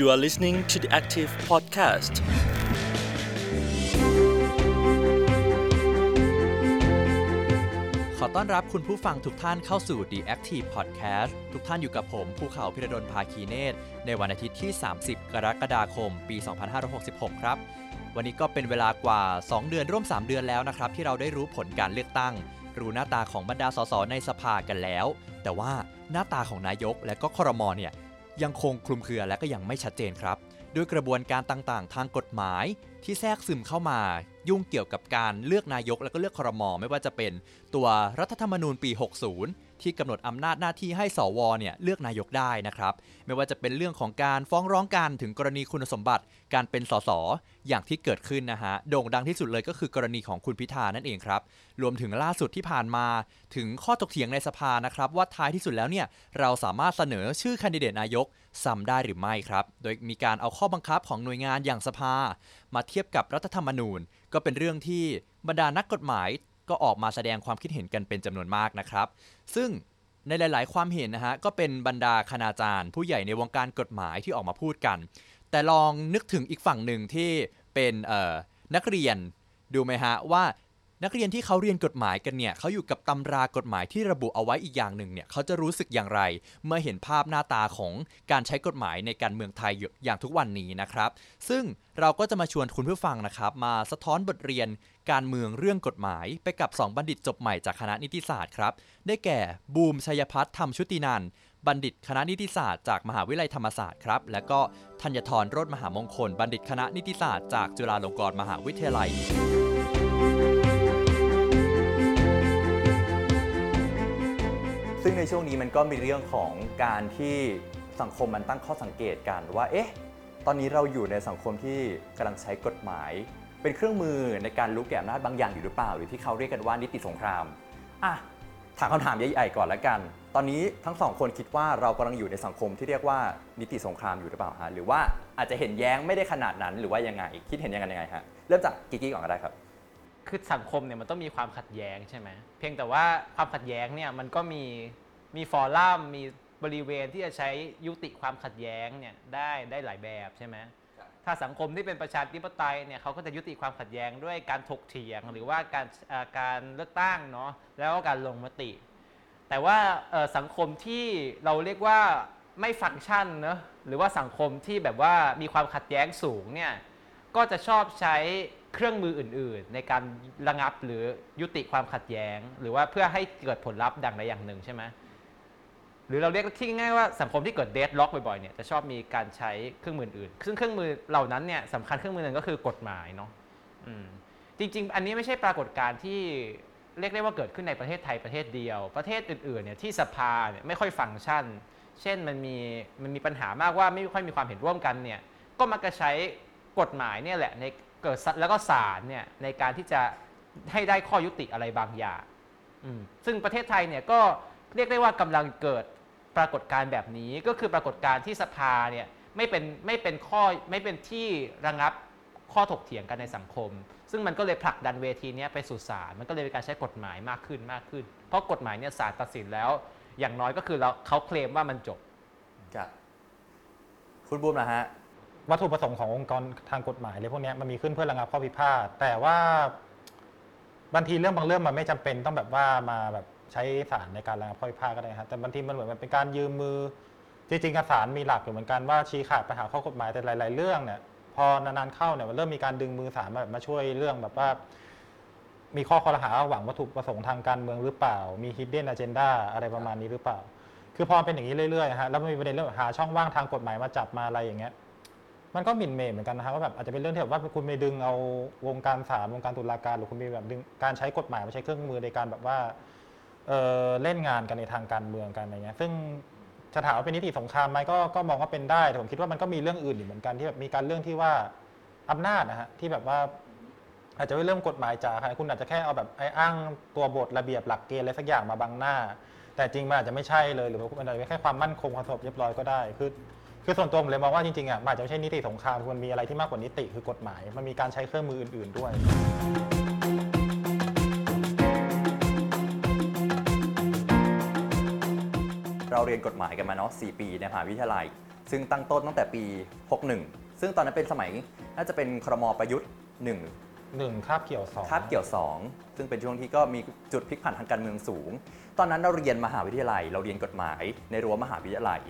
You are listening to the Active Podcast. ขอต้อนรับคุณผู้ฟังทุกท่านเข้าสู่ The Active Podcast ทุกท่านอยู่กับผมภูเขาพิรดลภาคีเนตในวันอาทิตย์ที่ 30 กรกฎาคม ปี 2566 ครับ วันนี้ก็เป็นเวลากว่า 2 เดือนร่วม 3 เดือนแล้วนะครับ ที่เราได้รู้ผลการเลือกตั้ง รู้หน้าตาของบรรดาสสในสภากันแล้ว แต่ว่าหน้าตาของนายกและก็ครมเนี่ย ยังคงคลุมเครือและก็ยังไม่ชัดเจนครับ ด้วยกระบวนการต่างๆ ทางกฎหมายที่แทรกซึมเข้ามา ยุ่งเกี่ยวกับการเลือกนายกและก็เลือกครมไม่ว่าจะเป็นตัวรัฐธรรมนูญปี 60 ที่กำหนดอำนาจหน้าที่ให้สวเนี่ยเลือกนายกได้นะครับ ไม่ว่าจะเป็นเรื่องของการฟ้องร้องกันถึงกรณีคุณสมบัติการเป็นสสอย่างที่เกิดขึ้นนะฮะโด่งดังที่สุดเลยก็คือกรณีของคุณพิธานั่นเองครับ รวมถึงล่าสุดที่ผ่านมาถึงข้อตกเถียงในสภานะครับ ว่าท้ายที่สุดแล้วเนี่ยเราสามารถเสนอชื่อแคนดิเดตนายกซ้ำได้หรือไม่ครับ โดยมีการเอาข้อบังคับของหน่วยงานอย่างสภา มาเทียบกับรัฐธรรมนูญ ก็เป็นเรื่องที่บรรดานักกฎหมาย ก็ออกมาแสดงความคิดเห็นกันเป็นจำนวนมากนะครับ ซึ่งในหลาย ๆ ความเห็นนะฮะก็เป็นบรรดาคณาจารย์ ผู้ใหญ่ในวงการกฎหมายที่ออกมาพูดกัน แต่ลองนึกถึงอีกฝั่งหนึ่งที่เป็นนักเรียนดูไหมฮะว่า นักเรียนที่เขาเรียนกฎหมายกันเนี่ยเขาอยู่กับตำรากฎหมายที่ระบุเอาไว้อีกอย่างหนึ่งเนี่ยเขาจะรู้สึกอย่างไร เมื่อเห็นภาพหน้าตาของการใช้กฎหมายในการเมืองไทยอย่างทุกวันนี้นะครับ ซึ่งเราก็จะมาชวนคุณผู้ฟังนะครับ มาสะท้อนบทเรียนการเมืองเรื่องกฎหมาย ไปกับ 2 บัณฑิตจบใหม่จากคณะนิติศาสตร์ครับได้แก่บูมชัยพัฒน์ธรรมชุตินันท์บัณฑิตคณะนิติศาสตร์จากมหาวิทยาลัยธรรมศาสตร์ครับและก็ธัญทรโรจน์มหามงคล บัณฑิตคณะนิติศาสตร์จากจุฬาลงกรณ์มหาวิทยาลัย ซึ่งในช่วงนี้มันก็มีเรื่องของการที่สังคมมันตั้งข้อสังเกตกันว่า เอ๊ะ ตอนนี้เราอยู่ในสังคมที่กำลังใช้กฎหมาย เป็นเครื่องมือในการลุกแก่อำนาจบางอย่างอยู่หรือเปล่า หรือที่เขาเรียกกันว่านิติสงคราม อะ ถามคำถามใหญ่ๆก่อนละกัน ตอนนี้ทั้งสองคนคิดว่าเรากำลังอยู่ในสังคมที่เรียกว่านิติสงครามอยู่หรือเปล่าฮะ หรือว่าอาจจะเห็นแย้งไม่ได้ขนาดนั้น หรือว่ายังไง คิดเห็นยังไงยังไงฮะ เริ่มจากกิ๊กๆก่อนก็ได้ครับ คือสังคมเนี่ยมันต้องมีความขัดแย้งใช่ไหมเพียงแต่ว่าความขัดแย้งเนี่ยมันก็มีมีฟอรัมมีบริเวณที่จะใช้ยุติความขัดแย้งเนี่ยได้ได้หลายแบบใช่ไหมถ้าสังคมที่เป็นประชาธิปไตยเนี่ยเขาก็จะยุติความขัดแย้งด้วยการถกเถียงหรือว่าการเอ่อการเลือกตั้งเนาะแล้วก็การลงมติ แต่ว่าเอ่อสังคมที่เราเรียกว่าไม่ฟังก์ชันเนอะหรือว่าสังคมที่แบบว่ามีความขัดแย้งสูงเนี่ยก็จะชอบใช้ เครื่องมืออื่น ๆ ในการระงับหรือยุติความขัดแย้ง หรือว่าเพื่อให้เกิดผลลัพธ์ดังใดอย่างหนึ่งใช่ไหมหรือเราเรียกที่ง่ายว่าสังคมที่เกิดเดดล็อกบ่อยๆเนี่ยจะชอบมีการใช้เครื่องมืออื่น ซึ่งเครื่องมือเหล่านั้นเนี่ยสำคัญเครื่องมือหนึ่งก็คือกฎหมายเนาะจริง ๆ อันนี้ไม่ใช่ปรากฏการณ์ที่เรียกได้ว่าเกิดขึ้นในประเทศไทยประเทศเดียว ประเทศอื่นๆเนี่ยที่สภาเนี่ยไม่ค่อยฟังก์ชัน เช่นมันมีมันมีปัญหามากว่าไม่ค่อยมีความเห็นร่วมกันเนี่ยก็มักจะใช้กฎหมายเนี่ยแหละใน เกิดแล้วก็ศาลเนี่ยในการที่จะให้ได้ข้อยุติอะไรบางอย่างซึ่งประเทศไทยเนี่ยก็เรียกได้ว่ากำลังเกิดปรากฏการณ์แบบนี้ก็คือปรากฏการณ์ที่สภาเนี่ยไม่เป็นไม่เป็นข้อไม่เป็นที่ระงับข้อถกเถียงกันในสังคม ซึ่งมันก็เลยผลักดันเวทีนี้ไปสู่ศาลมันก็เลยมีการใช้กฎหมายมากขึ้นมากขึ้น เพราะกฎหมายเนี่ยศาลตัดสินแล้ว อย่างน้อยก็คือเราเขาเคลมว่ามันจบครับคุณบูมนะฮะ วัตถุประสงค์ขององค์กรทางกฎหมายเลยพวกเนี้ยมันมีขึ้นเพื่อระงับข้อพิพาทแต่ว่าบางทีเรื่องบางเรื่องมันไม่จำเป็นต้องแบบว่ามาแบบใช้ศาลในการระงับข้อพิพาทก็ได้ครับแต่บางทีมันเหมือนมันเป็นการยืมมือ จริงๆศาลมีหลักอยู่เหมือนกันว่าชี้ขาดปัญหาข้อกฎหมายแต่หลายๆเรื่องเนี่ยพอนานๆเข้าเนี่ยมันเริ่มมีการดึงมือศาลมาแบบมาช่วยเรื่องแบบว่า มีข้อคอรหาหวังวัตถุประสงค์ทางการเมืองหรือเปล่า มี hidden agenda อะไรประมาณนี้หรือเปล่า คือพอเป็นอย่างนี้เรื่อยๆฮะแล้วมันมีประเด็นเรื่องหาช่องว่างทางกฎหมายมาจับมาอะไรอย่างเงี้ย มันก็หมิ่นเมย์เหมือนกันนะครับว่าแบบอาจจะเป็นเรื่องที่แบบว่าคุณไปดึงเอาวงการศาลวงการตุลาการหรือคุณมีแบบดึงการใช้กฎหมายมาใช้เครื่องมือในการแบบว่าเเล่นงานกันในทางการเมืองกันอะไรเงี้ยซึ่งจะถามว่าเป็นนิติสงครามไหมก็ก็มองว่าเป็นได้แต่ผมคิดว่ามันก็มีเรื่องอื่นอีกเหมือนกันที่แบบมีการเรื่องที่ว่าอำนาจนะฮะที่แบบว่าอาจจะไม่เรื่องกฎหมายจ๋าค่ะคุณอาจจะแค่เอาแบบไอ้อ้างตัวบทระเบียบหลักเกณฑ์อะไรสักอย่างมาบังหน้า แต่จริงมันอาจจะไม่ใช่เลยหรือว่ามันอาจจะเป็นแค่ความมั่นคงความสงบเรียบร้อยก็ได้ คือ คือส่วนตัวผมเลยมองว่าจริงๆอะมันอาจจะไม่ใช่นิติสงครามมันมีอะไรที่มากกว่านิติคือกฎหมาย มันมีการใช้เครื่องมืออื่น ๆ ด้วย เราเรียนกฎหมายกันมาเนาะ 4 ปีในมหาวิทยาลัย ซึ่งตั้งต้นตั้งแต่ปี 61 ซึ่งตอนนั้นเป็นสมัยน่าจะเป็นครมประยุทธ์หนึ่งหนึ่งคาบเกี่ยวสองคาบเกี่ยว 2 ซึ่งเป็นช่วงที่ก็มีจุดพลิกผันทางการเมืองสูง ตอนนั้นเราเรียนมหาวิทยาลัย เราเรียนกฎหมายในรั้วมหาวิทยาลัย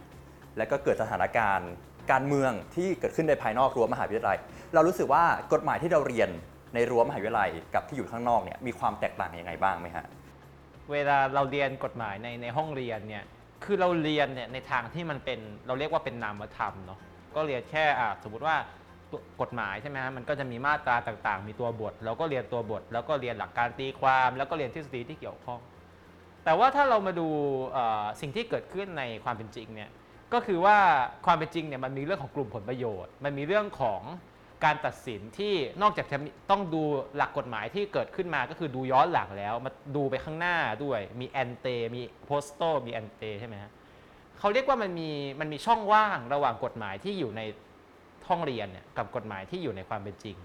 แล้วก็เกิดสถานการณ์ การเมืองที่เกิดขึ้นในภายนอกรั้วมหาวิทยาลัย เรารู้สึกว่ากฎหมายที่เราเรียนในรั้วมหาวิทยาลัยกับที่อยู่ข้างนอกเนี่ยมีความแตกต่างยังไงบ้างไหมฮะเวลาเราเรียนกฎหมายในในห้องเรียนเนี่ยคือเราเรียนเนี่ยในทางที่มันเป็นเราเรียกว่าเป็นนามธรรมเนาะก็เรียนแค่อะสมมติว่ากฎหมายใช่ไหมฮะมันก็จะมีมาตราต่างๆ มีตัวบท เราก็เรียนตัวบท แล้วก็เรียนหลักการตีความ แล้วก็เรียนทฤษฎีที่เกี่ยวข้อง แต่ว่าถ้าเรามาดูสิ่งที่เกิดขึ้นในความเป็นจริงเนี่ย ก็คือว่าความเป็นจริงเนี่ยมันมีเรื่องของกลุ่มผลประโยชน์ มันมีเรื่องของการตัดสินที่นอกจากจะต้องดูหลักกฎหมายที่เกิดขึ้นมาก็คือดูย้อนหลังแล้วมาดูไปข้างหน้าด้วย มีแอนเต มีโพสโตมีแอนเตใช่ไหมฮะเขาเรียกว่ามันมีมันมีช่องว่างระหว่างกฎหมายที่อยู่ในห้องเรียนเนี่ยกับกฎหมายที่อยู่ในความเป็นจริง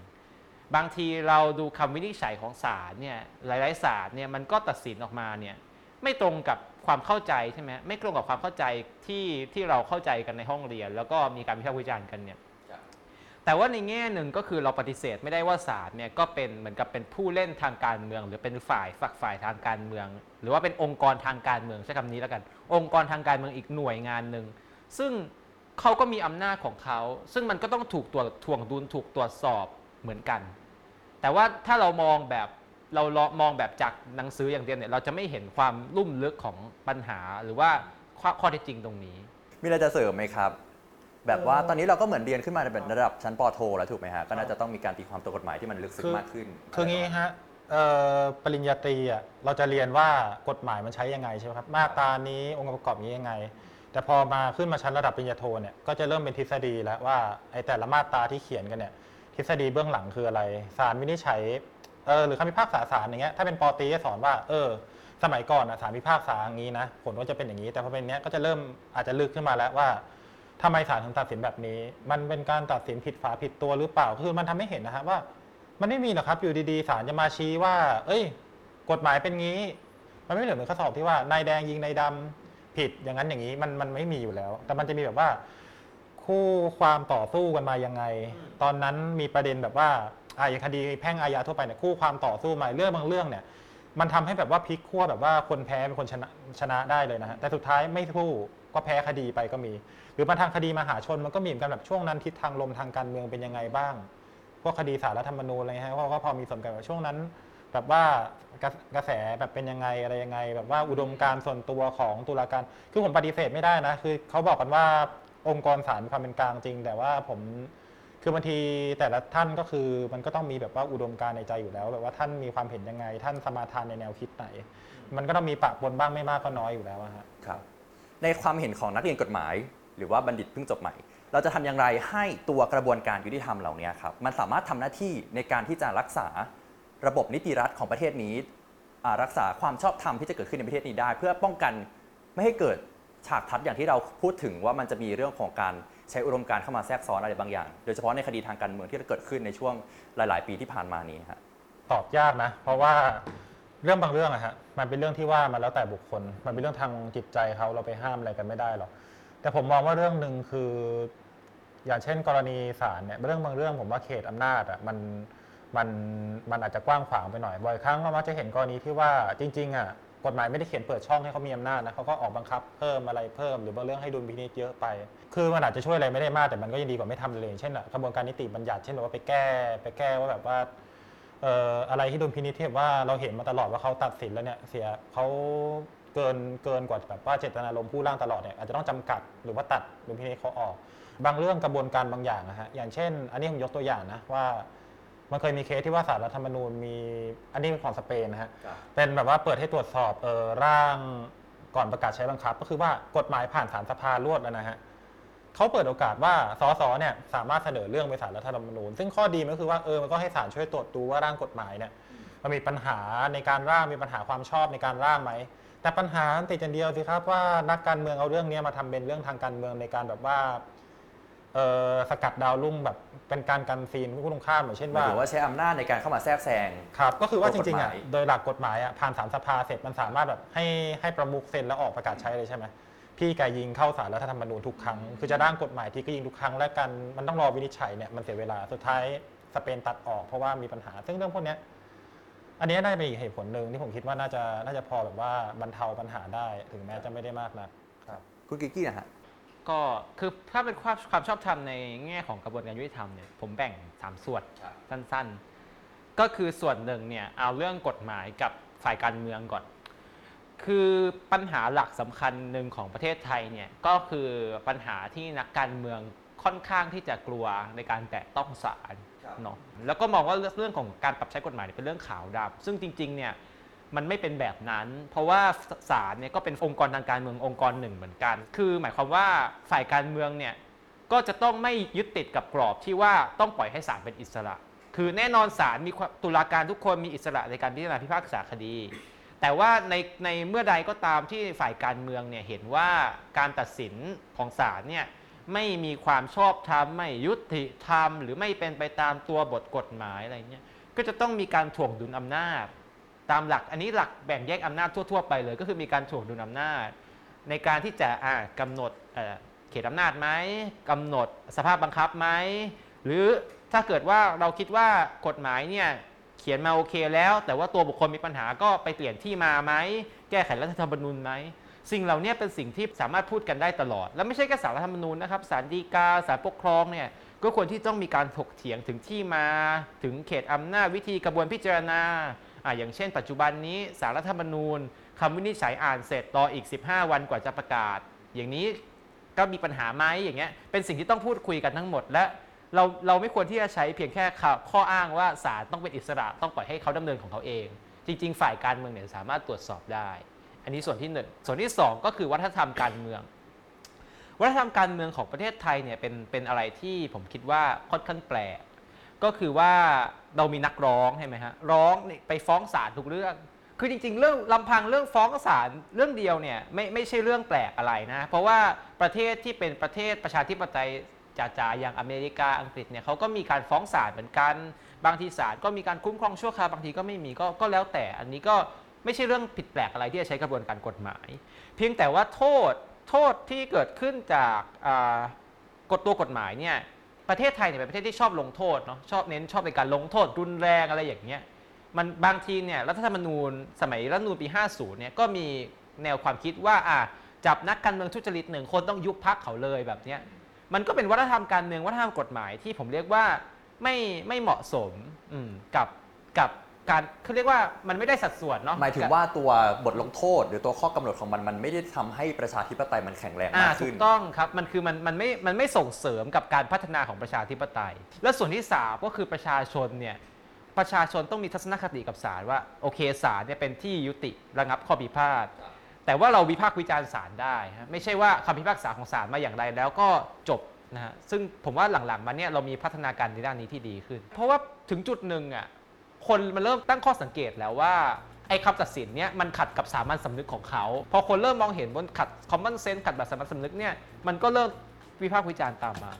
บางทีเราดูคำวินิจฉัยของศาลเนี่ยหลายๆศาลเนี่ยมันก็ตัดสินออกมาเนี่ยไม่ตรงกับ ความเข้าใจใช่ไหมไม่ตรงกับความเข้าใจที่ที่เราเข้าใจกันในห้องเรียน แล้วก็มีการวิพากษ์วิจารณ์กันเนี่ยแต่ว่าในแง่หนึ่งก็คือเราปฏิเสธไม่ได้ว่าศาลเนี่ยก็เป็นเหมือนกับเป็นผู้เล่นทางการเมือง หรือเป็นฝ่ายฝักฝ่ายทางการเมือง หรือว่าเป็นองค์กรทางการเมืองใช้คำนี้แล้วกัน องค์กรทางการเมืองอีกหน่วยงานหนึ่งซึ่งเขาก็มีอำนาจของเขา ซึ่งมันก็ต้องถูกตรวจถ่วงดุลถูกตรวจสอบเหมือนกัน แต่ว่าถ้าเรามองแบบ เรามองแบบจากหนังสืออย่างเดียวเนี่ยเราจะไม่เห็นความลุ่มลึกของปัญหาหรือว่าข้อข้อเท็จจริงตรงนี้ มีอะไรจะเสริมไหมครับ แบบว่าตอนนี้เราก็เหมือนเรียนขึ้นมาในระดับชั้นปโทแล้วถูกไหมฮะก็น่าจะต้องมีการตีความตัวกฎหมายที่มันลึกซึ้งมากขึ้นคืองี้ฮะเอ่อปริญญาตรีอะเราจะเรียนว่ากฎหมายมันใช้ยังไงใช่ไหมครับมาตรานี้องค์ประกอบนี้ยังไง แต่พอมาขึ้นมาชั้นระดับปริญญาโทเนี่ยก็จะเริ่มเป็นทฤษฎีแล้วว่าไอ้แต่ละมาตราที่เขียนกันเนี่ยทฤษฎีเบื้องหลังคืออะไรศาลวินิจฉัย เออหรือคำพิพากษาศาลอย่างเงี้ยถ้าเป็นปอตีจะสอนว่าเออ สมัยก่อนอะศาลพิพากษาอย่างนี้นะผลก็จะเป็นอย่างนี้ แต่พอเป็นเนี้ยก็จะเริ่มอาจจะลึกขึ้นมาแล้วว่าทำไมศาลถึงตัดสินแบบนี้ มันเป็นการตัดสินผิดฝาผิดตัวหรือเปล่าคือมันทำให้เห็นนะฮะว่า มันไม่มีหรอกครับอยู่ดีๆศาลจะมาชี้ว่า เอ้ย กฎหมายเป็นงี้ มันไม่เหมือนข้อสอบที่ว่านายแดงยิงนายดำผิดอย่างนั้นอย่างนี้มันมันไม่มีอยู่แล้ว แต่มันจะมีแบบว่า คู่ความต่อสู้กันมายังไง ตอนนั้นมีประเด็นแบบว่า อ่าอย่างคดีแพ่งอาญาทั่วไปเนี่ยคู่ความต่อสู้มาเรื่องบางเรื่องเนี่ย มันทำให้แบบว่าพลิกขั้วแบบว่าคนแพ้เป็นคนชนะชนะได้เลยนะฮะแต่สุดท้ายไม่สู้ก็แพ้คดีไปก็มี หรือมาทางคดีมหาชนมันก็มีเหมือนกันแบบช่วงนั้นทิศทางลมทางการเมืองเป็นยังไงบ้าง พวกคดีสารรัฐธรรมนูญอะไรฮะเขาก็พอมีสมกันว่าช่วงนั้น แบบว่ากระกระแสแบบเป็นยังไงอะไรยังไง แบบว่าอุดมการณ์ส่วนตัวของตุลาการคือผมปฏิเสธไม่ได้นะคือเขาบอกกันว่าองค์กรศาลมีความเป็นกลางจริง แต่ว่าผม คือบางทีแต่ละท่านก็คือมันก็ต้องมีแบบว่าอุดมการณ์ในใจอยู่แล้วแบบว่าท่านมีความเห็นยังไง ท่านสมาทานในแนวคิดไหน มันก็ต้องมีปะปนบ้างไม่มากก็น้อยอยู่แล้วอะฮะ ครับ ในความเห็นของนักเรียนกฎหมาย หรือว่าบัณฑิตเพิ่งจบใหม่ เราจะทำอย่างไรให้ตัวกระบวนการยุติธรรมเหล่านี้ครับมันสามารถทำหน้าที่ในการที่จะรักษาระบบนิติรัฐของประเทศนี้อ่ารักษาความชอบธรรมที่จะเกิดขึ้นในประเทศนี้ได้ เพื่อป้องกันไม่ให้เกิดฉากทัดอย่างที่เราพูดถึงว่ามันจะมีเรื่องของการ ใช้อุดมการณ์เข้ามาแทรกซ้อนอะไรบางอย่าง โดยเฉพาะในคดีทางการเมืองที่เกิดขึ้นในช่วงหลาย ๆ ปีที่ผ่านมานี้ฮะตอบยากนะ เพราะว่าเรื่องบางเรื่องอะฮะมันเป็นเรื่องที่ว่ามันแล้วแต่บุคคล มันเป็นเรื่องทางจิตใจเขาเราไปห้ามอะไรกันไม่ได้หรอกแต่ผมมองว่าเรื่องหนึ่งคือ อย่างเช่น กรณีศาลเนี่ยเรื่องบางเรื่องผมว่าเขตอำนาจอะมันมันมันอาจจะกว้างขวางไปหน่อยบ่อยครั้งเรามักจะเห็นกรณีที่ว่าจริงๆอะ กฎหมายไม่ได้เขียนเปิดช่องให้เขามีอำนาจนะเขาก็ออกบังคับเพิ่มอะไรเพิ่ม หรือบางเรื่องให้ดุลพินิจเยอะไป คือมันอาจจะช่วยอะไรไม่ได้มากแต่มันก็ยังดีกว่าไม่ทำเลยเช่นกระบวนการนิติบัญญัติเช่นแบบว่าไปแก้ไปแก้ว่าแบบว่าเอ่ออะไรที่ดุลพินิจที่แบว่าเราเห็นมาตลอดว่าเขาตัดสินแล้วเนี่ยเสียเขาเกินเกินกว่าแบบว่าเจตนารมณ์ผู้ร่างตลอดเนี่ยอาจจะต้องจำกัดหรือว่าตัดดุลพินิจเขาออก บางเรื่องกระบวนการบางอย่างนะฮะอย่างเช่น อันนี้ผมยกตัวอย่างนะว่า มันเคยมีเคสที่ว่าสารรัฐธรรมนูญมี อันนี้เป็นของสเปนนะฮะ ครับ เป็นแบบว่าเปิดให้ตรวจสอบเออร่างก่อนประกาศใช้บังคับ ก็คือว่ากฎหมายผ่านสารสภารวดแล้วนะฮะเขาเปิดโอกาสว่าสสเนี่ยสามารถเสนอเรื่องไปศาลรัฐธรรมนูญ ซึ่งข้อดีมันก็คือว่าเออมันก็ให้ศาลช่วยตรวจดูว่าร่างกฎหมายเนี่ยมันมีปัญหาในการร่างมีปัญหาความชอบในการร่างไหมแต่ปัญหาติดอย่างเดียวสิครับว่านักการเมืองเอาเรื่องนี้มาทำเป็นเรื่องทางการเมืองในการแบบว่า เออสกัดดาวรุ่งแบบเป็นการกันซีนผู้ตรงข้ามอย่างเช่นหมายว่า ถึงว่าใช้อำนาจในการเข้ามาแทรกแซง ครับก็คือว่าตัจวกฎริงๆหอะมาย โดยหลักกฎหมายอะผ่านสามสภาเสร็จมันสามารถแบบให้ให้ประมุขเซ็นแล้วออกประกาศใช้เลยใช่ไหมพี่แกยิงเข้าสารรัฐธรรมนูญทุกครั้ง คือจะร่างกฎหมายที่ก็ยิงทุกครั้งและกันมันต้องรอวินิจฉัยเนี่ยมันเสียเวลาสุดท้ายสเปนตัดออกเพราะว่ามีปัญหา ซึ่งเรื่องพวกเนี้ยอันนี้น่าจะเป็นอีกเหตุผลหนึ่งที่ผมคิดว่าน่าจะน่าจะพอแบบว่าบรรเทาปัญหาได้ถึงแม้จะไม่ได้มากนักครับ คุณกิกกี้นะฮะ ก็คือถ้าเป็นความความชอบธรรมในแง่ของกระบวนการยุติธรรมเนี่ยผมแบ่งสามส่วนครับ สั้นๆ ก็คือส่วนหนึ่งเนี่ยเอาเรื่องกฎหมายกับฝ่ายการเมืองก่อน คือปัญหาหลักสำคัญหนึ่งของประเทศไทยเนี่ยก็คือปัญหาที่นักการเมืองค่อนข้างที่จะกลัวในการแตะต้องศาลครับ เนาะแล้วก็มองว่าเรื่องของการปรับใช้กฎหมายเนี่ยเป็นเรื่องขาวดำซึ่งจริงๆเนี่ย มันไม่เป็นแบบนั้น เพราะว่าศาลเนี่ยก็เป็นองค์กรทางการเมืององค์กรหนึ่งเหมือนกัน คือ หมายความว่าฝ่ายการเมืองเนี่ยก็จะต้องไม่ยึดติดกับกรอบที่ว่าต้องปล่อยให้ศาลเป็นอิสระ คือแน่นอนศาลมีตุลาการทุกคนมีอิสระในการพิจารณาพิพากษาคดี แต่ว่าในในเมื่อใดก็ตามที่ฝ่ายการเมืองเนี่ยเห็นว่าการตัดสินของศาลเนี่ยไม่มีความชอบธรรมไม่ยุติธรรม หรือไม่เป็นไปตามตัวบทกฎหมายอะไรเงี้ยก็จะต้องมีการถ่วงดุลอำนาจ ตามหลักอันนี้หลักแบ่งแยกอำนาจทั่ว ๆ ไปเลย ก็คือมีการถ่วงดุลอำนาจ ในการที่จะอ่ากำหนดเขตอำนาจไหมกำหนดสภาพบังคับไหมหรือถ้าเกิดว่าเราคิดว่ากฎหมายเนี่ยเขียนมาโอเคแล้ว แต่ว่าตัวบุคคลมีปัญหาก็ไปเปลี่ยนที่มาไหมแก้ไขรัฐธรรมนูญไหมสิ่งเหล่านี้เป็นสิ่งที่สามารถพูดกันได้ตลอด แล้วไม่ใช่แค่สารรัฐธรรมนูญนะครับศาลฎีกาศาลปกครองเนี่ยก็ควรที่ต้องมีการถกเถียงถึงที่มา ถึงเขตอำนาจวิธีกระบวนพิจารณา อ่าอย่างเช่น ปัจจุบันนี้สารรัฐธรรมนูญคำวินิจฉัยอ่านเสร็จรออีก 15 วันกว่าจะประกาศ อย่างนี้ก็มีปัญหาไหมอย่างเงี้ยเป็นสิ่งที่ต้องพูดคุยกันทั้งหมด และเราเราไม่ควรที่จะใช้เพียงแค่ข้อขออ้างว่าศาลต้องเป็นอิสระต้องปล่อยให้เขาดำเนินของเขาเอง จริง ๆ ฝ่ายการเมืองเนี่ยสามารถตรวจสอบได้ อันนี้ส่วนที่หนึ่งส่วนที่สองก็คือวัฒนธรรมการเมือง วัฒนธรรมการเมืองของประเทศไทยเนี่ยเป็นเป็นอะไรที่ผมคิดว่าค่อนข้างแปลก ก็คือว่าเรามีนักร้องใช่ไหมฮะร้องไปฟ้องศาลทุกเรื่อง คือจริงๆ เรื่องลำพังเรื่องฟ้องศาลเรื่องเดียวเนี่ยไม่ไม่ใช่เรื่องแปลกอะไรนะ เพราะว่าประเทศที่เป็นประเทศประชาธิปไตยจ๋าๆอย่างอเมริกาอังกฤษเนี่ยเขาก็มีการฟ้องศาลเหมือนกัน บางทีศาลก็มีการคุ้มครองชั่วคราวบางทีก็ไม่มีก็ก็แล้วแต่อันนี้ก็ไม่ใช่เรื่องผิดแปลกอะไรที่จะใช้กระบวนการกฎหมาย เพียงแต่ว่าโทษโทษที่เกิดขึ้นจากกฎตัวกฎหมายเนี่ย ประเทศไทยเนี่ยเป็นประเทศที่ชอบลงโทษเนาะชอบเน้นชอบในการลงโทษรุนแรงอะไรอย่างเงี้ยมันบางทีเนี่ยรัฐธรรมนูญสมัยรัฐธรรมนูญปี 50 เนี่ยก็มีแนวความคิดว่าอะจับนักการเมืองทุจริตหนึ่งคนต้องยุบพักเขาเลยแบบเนี้ยมันก็เป็นวัฒนธรรมการเมืองวัฒนธรรมกฎหมายที่ผมเรียกว่าไม่ไม่เหมาะสมมกับกับ การเขาเรียกว่ามันไม่ได้สัดส่วนเนาะหมายถึงว่าตัวบทลงโทษ หรือตัวข้อกำหนดของมันมันไม่ได้ทำให้ประชาธิปไตยมันแข็งแรงอ่ามากถูขึ้นกต้องครับมันคือมันมันไม่มันไม่ส่งเสริมกับการพัฒนาของประชาธิปไตย และส่วนที่สามก็คือประชาชนเนี่ยประชาชนต้องมีทัศนคติกับศาลว่าโอเคศาลเนี่ยเป็นที่ยุติระงับข้อพิพาทแต่ว่าเราวิพากษ์วิจารณ์ศาลได้ฮะไม่ใช่ว่าคำพิพากษาของศาลมาอย่างไรแล้วก็จบนะฮะซึ่งผมว่าหลังๆมาเนี่ยเรามีพัฒนาการในด้านนี้ที่ดีขึ้น เพราะว่าถึงจุดหนึ่งอะ คนมันเริ่มตั้งข้อสังเกตแล้วว่าไอ้คำตัดสินเนี่ยมันขัดกับสามัญสำนึกของเขา พอคนเริ่มมองเห็นบนขัด common sense ขัดแบบสามัญสำนึกเนี่ยมันก็เริ่มวิพากษ์วิจารณ์ตามมา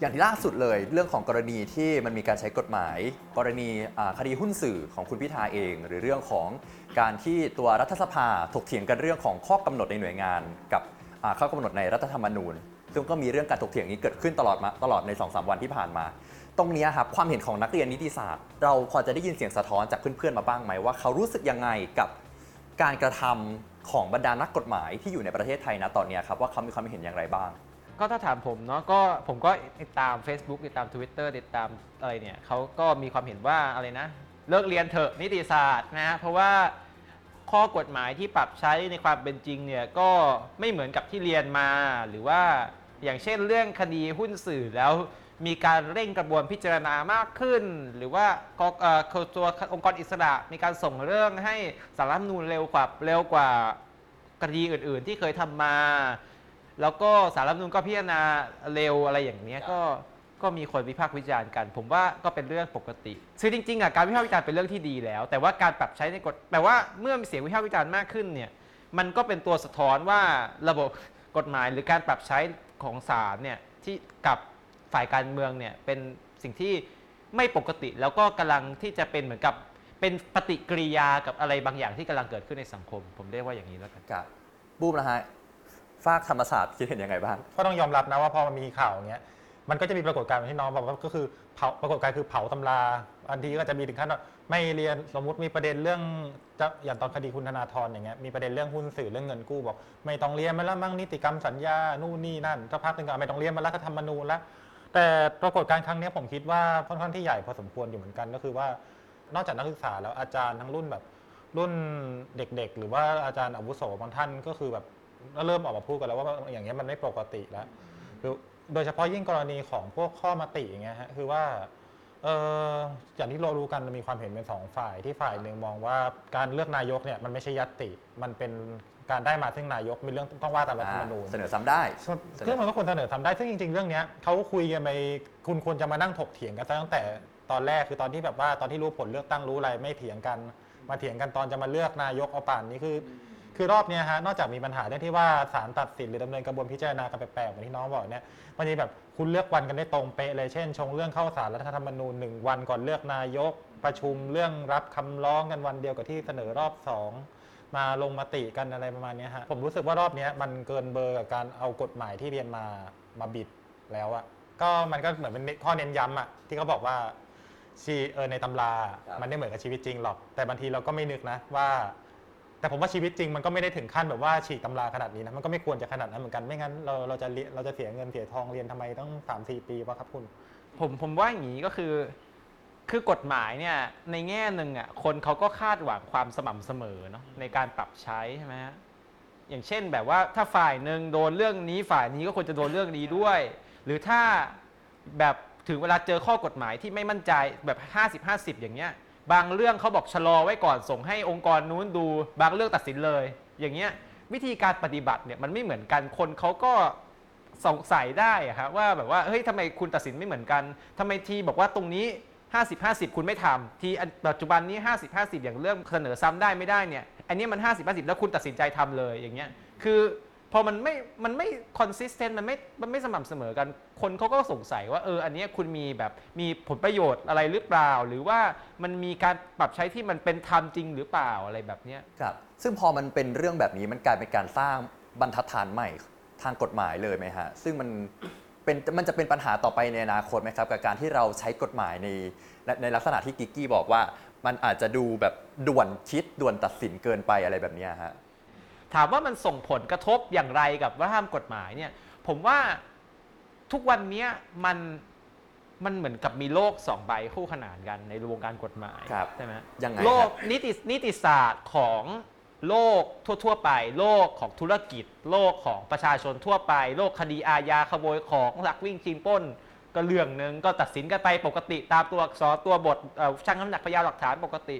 อย่างที่ล่าสุดเลยเรื่องของกรณีที่มันมีการใช้กฎหมาย กรณีคดีหุ้นสื่อของคุณพิธาเอง หรือเรื่องของการที่ตัวรัฐสภาถกเถียงกันเรื่องของข้อกำหนดในหน่วยงาน กับข้อกำหนดในรัฐธรรมนูญ ซึ่งก็มีเรื่องการถกเถียงนี้เกิดขึ้นตลอดมาตลอดใน2อสวันที่ผ่านมา ตรงนี้ครับความเห็นของนักเรียนนิติศาสตร์ เราพอจะได้ยินเสียงสะท้อนจากเพื่อนๆมาบ้างไหมว่าเขารู้สึกยังไงกับการกระทำของบรรดานักกฎหมายที่อยู่ในประเทศไทยนะตอนนี้ครับว่าเขามีความเห็นอย่างไรบ้าง ก็ถ้าถามผมเนาะก็ผมก็ติดตาม Facebook ติดตาม Twitter ติดตามอะไรเนี่ยเขาก็มีความเห็นว่าอะไรนะ เลิกเรียนเถอะนิติศาสตร์นะเพราะว่าข้อกฎหมายที่ปรับใช้ในความเป็นจริงเนี่ยก็ไม่เหมือนกับที่เรียนมาหรือว่า อย่างเช่นเรื่องคดีหุ้นสื่อแล้วมีการเร่งกระบวนพิจารณามากขึ้น หรือว่าตัวองค์กรอิสระมีการส่งเรื่องให้สารรัฐมนูญเร็วกว่าเร็วกว่าคดีอื่น ๆ ที่เคยทำมา แล้วก็สารรัฐมนูญก็พิจารณาเร็วอะไรอย่างเนี้ยก็ก็มีคนวิพากษ์วิจารณ์กัน ผมว่าก็เป็นเรื่องปกติคือจริงๆอะการวิพากษ์วิจารณ์เป็นเรื่องที่ดีแล้ว แต่ว่าการปรับใช้ในกฎแต่ว่าเมื่อมีเสียงวิพากษ์วิจารณ์มากขึ้นเนี่ยมันก็เป็นตัวสะท้อนว่าระบบกฎหมายหรือการปรับใช้ ของศาลเนี่ยที่กับฝ่ายการเมืองเนี่ยเป็นสิ่งที่ไม่ปกติ แล้วก็กำลังที่จะเป็นเหมือนกับเป็นปฏิกิริยากับอะไรบางอย่างที่กำลังเกิดขึ้นในสังคม ผมเรียกว่าอย่างนี้แล้วกันกับบูมนะฮะฝากธรรมศาสตร์คิดเห็นยังไงบ้างก็ต้องยอมรับนะว่าพอมันมีข่าวอย่างเงี้ย มันก็จะมีปรากฏการณ์ที่น้องบอกว่าก็คือเผาปรากฏการณ์คือเผาตำราอันทีก็จะมีถึงขั้นว่าไม่เรียนสมมุติมีประเด็นเรื่องจะอย่างตอนคดีคุณธนาธรอย่างเงี้ยมีประเด็นเรื่องหุ้นสื่อเรื่องเงินกู้บอก ไม่ต้องเรียนมาแล้วมั่งนิติกรรมสัญญานู่นนี่นั่นสักพักหนึ่งก็ไม่ต้องเรียนมาแล้วก็ธรรมนูญแล้วแต่ปรากฏการณ์ครั้งนี้ผมคิดว่าค่อนข้างที่ใหญ่พอสมควรอยู่เหมือนกันก็คือว่านอกจากนักศึกษาแล้วอาจารย์ทั้งรุ่นแบบรุ่นเด็ก ๆ หรือว่าอาจารย์อาวุโสบางท่านก็คือแบบเริ่มออกมาพูดกันแล้วว่าอย่างเงี้ยมันไม่ปกติแล้วคือ โดยเฉพาะยิ่งกรณีของพวกข้อมติอย่างเงี้ยฮะคือว่าเอออย่างที่เรารู้กันมันมีความเห็นเป็นสองฝ่ายที่ฝ่ายหนึ่งมองว่าการเลือกนายกเนี่ยมันไม่ใช่ยัตติ มันเป็นการได้มาซึ่งนายกมีเรื่องต้องว่าตามรัฐธรรมนูญเสนอซ้ำได้เรื่องมันก็ควรเสนอทำได้ซึ่งจริง ๆ เรื่องเนี้ยเขาคุยกันไปคุณควรจะมานั่งถกเถียงกันตั้งแต่ตอนแรกคือตอนที่แบบว่าตอนที่รู้ผลเลือกตั้งรู้อะไรไม่เถียงกัน มาเถียงกันตอนจะมาเลือกนายกเอาป่านนี้คือ คือรอบเนี้ยฮะนอกจากมีปัญหาเรื่องที่ว่าศาลตัดสินหรือดำเนินกระบวนพิจารณากันแปลกๆเหมือนที่น้องบอกเนี่ยมันจะแบบคุณเลือกวันกันได้ตรงเป๊ะเลยเช่น ชงเรื่องเข้าศาลรัฐธรรมนูญหนึ่งวันก่อนเลือกนายก ประชุมเรื่องรับคำร้องกันวันเดียวกับที่เสนอรอบสองมาลงมติกันอะไรประมาณเนี้ยฮะผมรู้สึกว่ารอบเนี้ยมันเกินเบอร์กับการเอากฎหมายที่เรียนมามาบิดแล้วอะก็มันก็เหมือนเป็นข้อเน้นย้ำอะที่เขาบอกว่าชีเออในตำรา ครับ มันไม่เหมือนกับชีวิตจริงหรอก แต่บางทีเราก็ไม่นึกนะว่า แต่ผมว่าชีวิตจริงมันก็ไม่ได้ถึงขั้นแบบว่าฉีกตำราขนาดนี้นะมันก็ไม่ควรจะขนาดนั้นเหมือนกันไม่งั้นเราเราจะเรียนเราจะเสียเงินเสียทองเรียนทำไมต้องสามสี่ปีวะครับคุณ ผมผมว่าอย่างนี้ก็คือ คือกฎหมายเนี่ยในแง่หนึ่งอะคนเขาก็คาดหวังความสม่ำเสมอเนาะในการปรับใช้ใช่ไหมฮะอย่างเช่นแบบว่าถ้าฝ่ายหนึ่งโดนเรื่องนี้ฝ่ายนี้ก็ควรจะโดนเรื่องนี้ด้วย หรือถ้าแบบถึงเวลาเจอข้อกฎหมายที่ไม่มั่นใจแบบ 50 50 อย่างเงี้ย บางเรื่องเขาบอกชะลอไว้ก่อนส่งให้องค์กรนู้นดู บางเรื่องตัดสินเลย อย่างเงี้ยวิธีการปฏิบัติเนี่ยมันไม่เหมือนกันคนเขาก็สงสัยได้อะครับว่าแบบว่าเฮ้ยทำไมคุณตัดสินไม่เหมือนกันทำไมทีบอกว่าตรงนี้ 50 50 คุณไม่ทำทีปัจจุบันนี้ 50 50 อย่างเรื่องเสนอซ้ำได้ไม่ได้เนี่ยอันนี้มัน 50 50 แล้วคุณตัดสินใจทำเลยอย่างเงี้ยคือ พอมันไม่มันไม่ consistent มันไม่มันไม่สม่ำเสมอกัน คนเขาก็สงสัยว่าเอออันนี้คุณมีแบบมีผลประโยชน์อะไรหรือเปล่า หรือว่ามันมีการปรับใช้ที่มันเป็นธรรมจริงหรือเปล่าอะไรแบบเนี้ยครับ ซึ่งพอมันเป็นเรื่องแบบนี้มันกลายเป็นการสร้างบรรทัดฐานใหม่ทางกฎหมายเลยไหมฮะ ซึ่งมันเป็นมันจะเป็นปัญหาต่อไปในอนาคตไหมครับกับการที่เราใช้กฎหมายในในลักษณะที่กิกกี้บอกว่า มันอาจจะดูแบบด่วนคิดด่วนตัดสินเกินไปอะไรแบบนี้ฮะ ถามว่ามันส่งผลกระทบอย่างไรกับวัฒนธรรมกฎหมายเนี่ย ผมว่าทุกวันเนี้ยมันมันเหมือนกับมีโลกสองใบคู่ขนานกันในวงการกฎหมายครับใช่ไหมยังไงโลกครับนิตินิติศาสตร์ของโลกทั่ว ๆ ไป โลกของธุรกิจ โลกของประชาชนทั่วไป โลกคดีอาญาขโมยของลักวิ่งชิงปล้น ก็เรื่องหนึ่งก็ตัดสินกันไปปกติตามตัวอักษรตัวบทเอ่อชั่งน้ำหนักพยานหลักฐานปกติ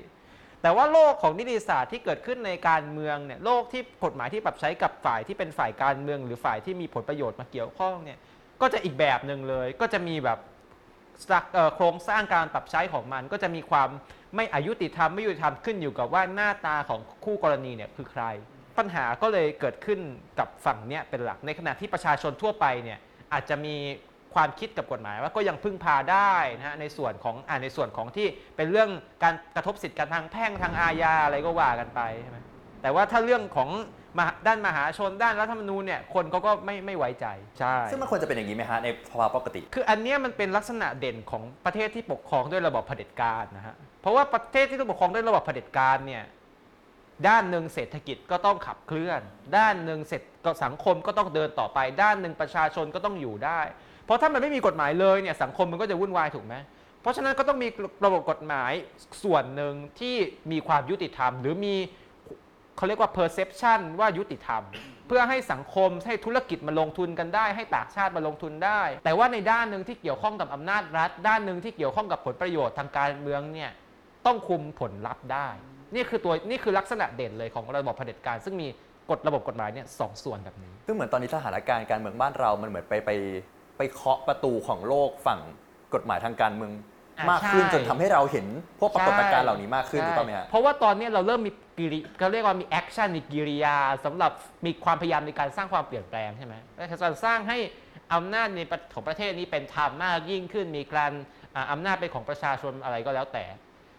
แต่ว่าโลกของนิติศาสตร์ที่เกิดขึ้นในการเมืองเนี่ยโลกที่กฎหมายที่ปรับใช้กับฝ่ายที่เป็นฝ่ายการเมือง หรือฝ่ายที่มีผลประโยชน์มาเกี่ยวข้องเนี่ยก็จะอีกแบบหนึ่งเลย ก็จะมีแบบโครงสร้างการปรับใช้ของมัน ก็จะมีความไม่อายุติธรรมไม่ยุติธรรมขึ้นอยู่กับว่าหน้าตาของคู่กรณีเนี่ยคือใคร ปัญหาก็เลยเกิดขึ้นกับฝั่งเนี้ยเป็นหลักในขณะที่ประชาชนทั่วไปเนี่ยอาจจะมี ความคิดกับกฎหมายว่าก็ยังพึ่งพาได้นะฮะในส่วนของอ่าในส่วนของที่เป็นเรื่องการกระทบสิทธิกันทางแพ่งทางอาญาอะไรก็ว่ากันไปใช่ไหมแต่ว่าถ้าเรื่องของมหาด้านมหาชนด้านรัฐธรรมนูญเนี่ยคนเขาก็ไม่ไม่ไว้ใจใช่ซึ่งมันควรจะเป็นอย่างนี้ไหมฮะในภาวะปกติ คืออันเนี้ยมันเป็นลักษณะเด่นของประเทศที่ปกครองด้วยระบอบเผด็จการนะฮะเพราะว่าประเทศที่ต้องปกครองด้วยระบอบเผด็จการเนี่ยด้านหนึ่งเศรษฐกิจก็ต้องขับเคลื่อน ด้านหนึ่งเสร็จก็สังคมก็ต้องเดินต่อไป ด้านหนึ่งประชาชนก็ต้องอยู่ได้ เพราะถ้ามันไม่มีกฎหมายเลยเนี่ยสังคมมันก็จะวุ่นวายถูกไหมเพราะฉะนั้นก็ต้องมีระบบกฎหมายส่วนหนึ่งที่มีความยุติธรรม หรือมีเขาเรียกว่า perception ว่ายุติธรรม เพื่อให้สังคมให้ธุรกิจมาลงทุนกันได้ ให้ต่างชาติมาลงทุนได้ แต่ว่าในด้านหนึ่งที่เกี่ยวข้องกับอำนาจรัฐ ด้านหนึ่งที่เกี่ยวข้องกับผลประโยชน์ทางการเมืองเนี่ยต้องคุมผลลัพธ์ได้ นี่คือตัวนี่คือลักษณะเด่นเลยของระบบเผด็จการ ซึ่งมีกฎระบบกฎหมายเนี่ยสองส่วนแบบนี้ ซึ่งเหมือนตอนนี้สถานการณ์การเมืองบ้านเรามันเหมือนไปไป ไปเคาะประตูของโลกฝั่งกฎหมายทางการเมืองอะมากขึ้นใช่ จนทำให้เราเห็นพวกปรากฏการณ์เหล่านี้มากขึ้นใช่ถูกต้องไหมฮะ เพราะว่าตอนนี้เราเริ่มมีกิริเขาเรียกว่ามี action มีกิริยาสำหรับมีความพยายามในการสร้างความเปลี่ยนแปลงใช่ไหมและการสร้างให้อำนาจในประของประเทศนี้เป็นธรรมมากยิ่งขึ้น มีการอ่าอำนาจเป็นของประชาชนอะไรก็แล้วแต่